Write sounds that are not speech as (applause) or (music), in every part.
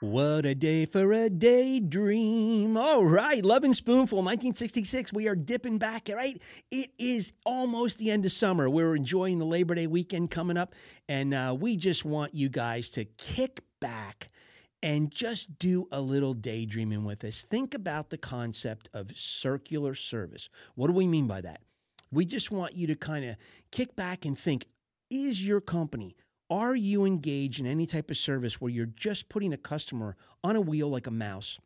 What a day for a daydream. All right, Lovin' Spoonful, 1966. We are dipping back, right? It is almost the end of summer. We're enjoying the Labor Day weekend coming up, and uh, we just want you guys to kick back and just do a little daydreaming with us. Think about the concept of circular service. What do we mean by that? We just want you to kind of kick back and think is your company are you engaged in any type of service where you're just putting a customer on a wheel like a mouse?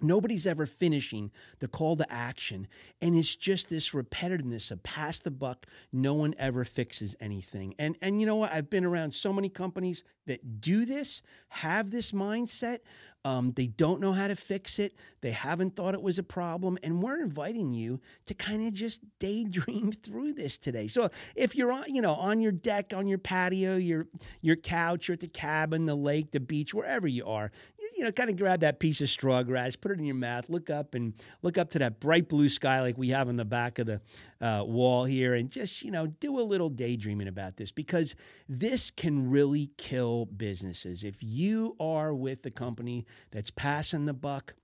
Nobody's ever finishing the call to action. And it's just this repetitiveness of pass the buck. No one ever fixes anything. And, and you know what? I've been around so many companies that do this, have this mindset. Um, they don't know how to fix it. They haven't thought it was a problem. And we're inviting you to kind of just daydream (laughs) through this today. So if you're on, you know, on your deck, on your patio, your your couch, or at the cabin, the lake, the beach, wherever you are, you, you know, kind of grab that piece of straw grass, put it in your mouth, look up and look up to that bright blue sky like we have on the back of the uh, wall here, and just you know, do a little daydreaming about this because this can really kill businesses. If you are with the company that's passing the buck,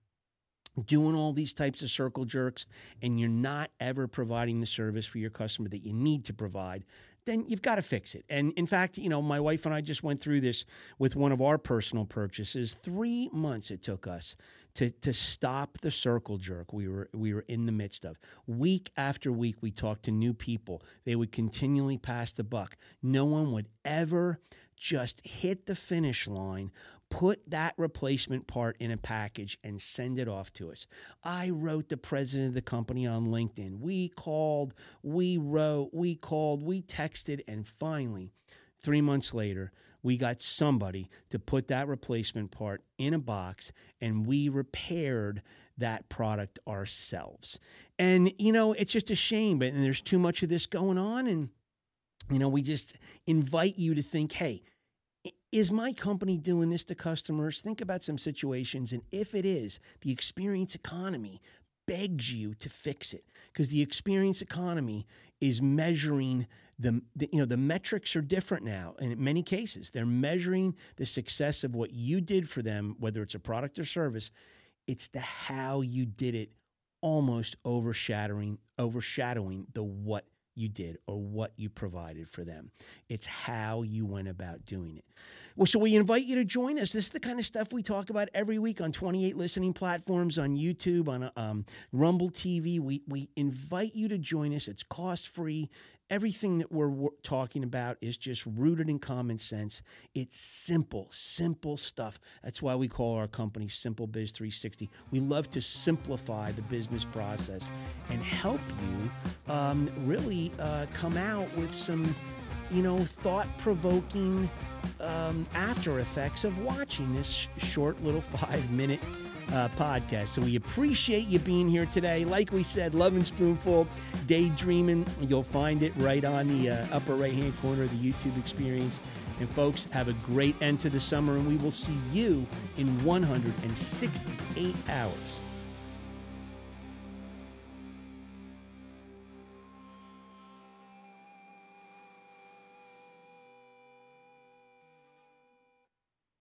doing all these types of circle jerks, and you're not ever providing the service for your customer that you need to provide, then you've got to fix it. And in fact, you know, my wife and I just went through this with one of our personal purchases. Three months it took us to to stop the circle jerk we were we were in the midst of. Week after week, we talked to new people. They would continually pass the buck. No one would ever just hit the finish line, put that replacement part in a package, and send it off to us. I wrote the president of the company on LinkedIn. We called, we wrote, we called, we texted, and finally, three months later, we got somebody to put that replacement part in a box and we repaired that product ourselves. And, you know, it's just a shame, but and there's too much of this going on. And, you know, we just invite you to think, hey, is my company doing this to customers? Think about some situations. And if it is, the experience economy begs you to fix it because the experience economy is measuring the, the, you know the metrics are different now and in many cases they're measuring the success of what you did for them whether it's a product or service it's the how you did it almost overshadowing overshadowing the what you did or what you provided for them. It's how you went about doing it. Well, so we invite you to join us. This is the kind of stuff we talk about every week on 28 listening platforms, on YouTube, on um, Rumble TV. We, we invite you to join us. It's cost free. Everything that we're talking about is just rooted in common sense. It's simple, simple stuff. That's why we call our company Simple Biz 360. We love to simplify the business process and help you um, really uh, come out with some, you know, thought provoking um, after effects of watching this sh- short little (laughs) five minute uh, podcast. So we appreciate you being here today. Like we said, Lovin' Spoonful, Daydreaming. You'll find it right on the uh, upper right hand corner of the YouTube experience. And folks, have a great end to the summer, and we will see you in 168 hours.